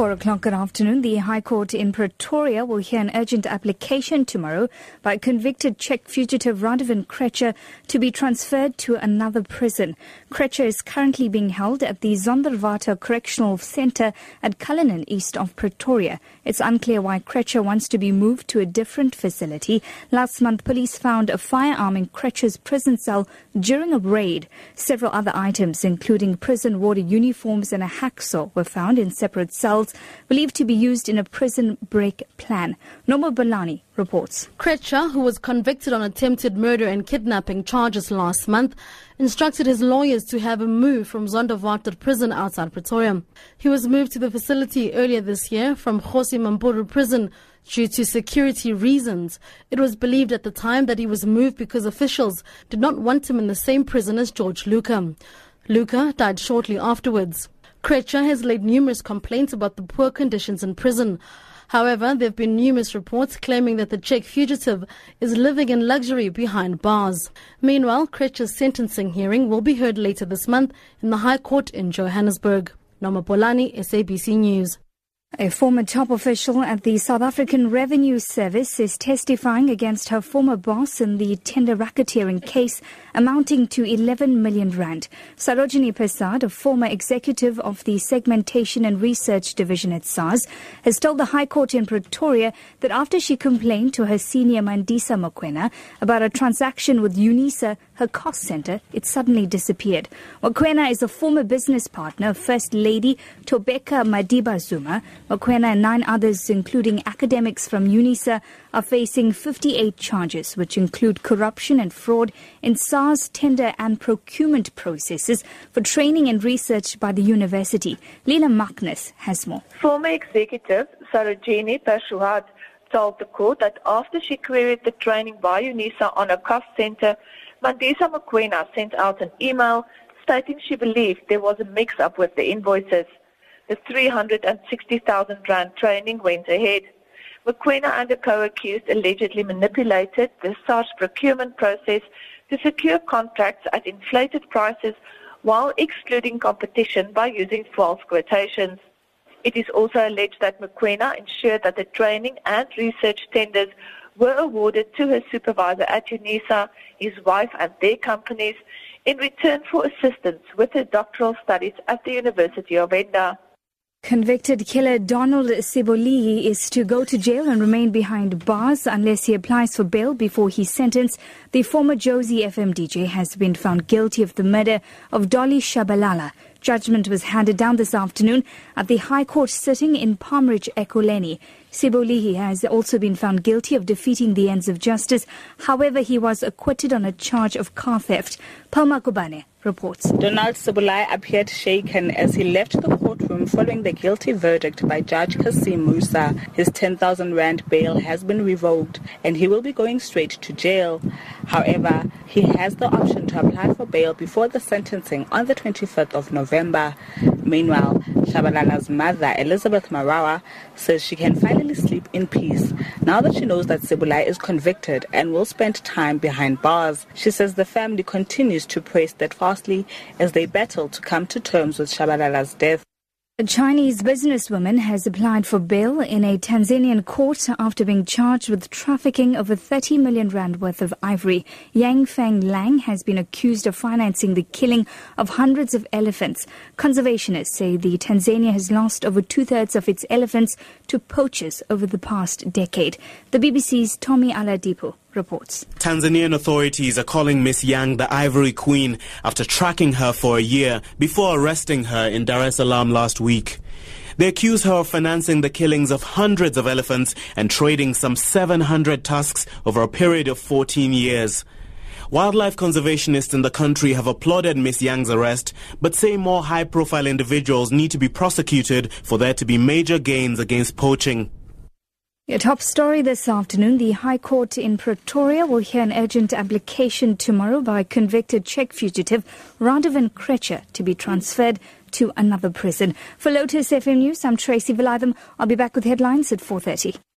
Four o'clock good afternoon. The High Court in Pretoria will hear an urgent application tomorrow by convicted Czech fugitive Radovan Krejcir to be transferred to another prison. Krejcir is currently being held at the Zonderwater Correctional Centre at Cullinan, east of Pretoria. It's unclear why Krejcir wants to be moved to a different facility. Last month, police found a firearm in Krejcir's prison cell during a raid. Several other items, including prison warder uniforms and a hacksaw, were found in separate cells believed to be used in a prison break plan. Norma Balani reports. Krejcir, who was convicted on attempted murder and kidnapping charges last month, instructed his lawyers to have him moved from Zonderwater prison outside Pretoria. He was moved to the facility earlier this year from Mampuru prison due to security reasons. It was believed at the time that he was moved because officials did not want him in the same prison as George Louca. Louca died shortly afterwards. Krejcir has laid numerous complaints about the poor conditions in prison. However, there have been numerous reports claiming that the Czech fugitive is living in luxury behind bars. Meanwhile, Krejcir's sentencing hearing will be heard later this month in the High Court in Johannesburg. Norma Polani, SABC News. A former top official at the South African Revenue Service is testifying against her former boss in the tender racketeering case amounting to 11 million rand. Sarojini Persad, a former executive of the Segmentation and Research Division at SARS, has told the High Court in Pretoria that after she complained to her senior Mandisa Mokoena about a transaction with UNISA, her cost center, it suddenly disappeared. Mokoena is a former business partner of First Lady Thobeka Madiba Zuma. Mokoena and nine others, including academics from UNISA, are facing 58 charges, which include corruption and fraud in SARS tender and procurement processes for training and research by the university. Leela Magnus has more. Former executive Sarojini Persad told the court that after she queried the training by UNISA on a cost center, Mandisa Mokoena sent out an email stating she believed there was a mix-up with the invoices. The 360,000 rand training went ahead. Mokoena and the co-accused allegedly manipulated the SARS procurement process to secure contracts at inflated prices while excluding competition by using false quotations. It is also alleged that Mokoena ensured that the training and research tenders were awarded to her supervisor at UNISA, his wife and their companies in return for assistance with her doctoral studies at the University of Venda. Convicted killer Donald Sibolihi is to go to jail and remain behind bars unless he applies for bail before his sentence. The former Jozi FM DJ has been found guilty of the murder of Dolly Shabalala. Judgment was handed down this afternoon at the High Court sitting in Palmridge, Ekurhuleni. Sibolihi has also been found guilty of defeating the ends of justice. However, he was acquitted on a charge of car theft. Palma Kubane reports. Donald Sibolihi appeared shaken as he left the courtroom following the guilty verdict by Judge Kasim Musa. His 10,000 rand bail has been revoked and he will be going straight to jail. However, he has the option to apply for bail before the sentencing on the 25th of November. Meanwhile, Shabalala's mother, Elizabeth Marawa, says she can finally sleep in peace now that she knows that Sibolihi is convicted and will spend time behind bars. She says the family continues to pray steadfastly as they battle to come to terms with Shabalala's death. A Chinese businesswoman has applied for bail in a Tanzanian court after being charged with trafficking over 30 million rand worth of ivory. Yang Fenglan has been accused of financing the killing of hundreds of elephants. Conservationists say the Tanzania has lost over two-thirds of its elephants to poachers over the past decade. The BBC's Tomi Oladipo reports. Tanzanian authorities are calling Miss Yang the Ivory Queen after tracking her for a year before arresting her in Dar es Salaam last week. They accuse her of financing the killings of hundreds of elephants and trading some 700 tusks over a period of 14 years. Wildlife conservationists in the country have applauded Miss Yang's arrest, but say more high profile individuals need to be prosecuted for there to be major gains against poaching. Your top story this afternoon. The High Court in Pretoria will hear an urgent application tomorrow by convicted Czech fugitive Radovan Krejcir to be transferred to another prison. For Lotus FM News, I'm Tracy Valaydham. I'll be back with headlines at 4.30.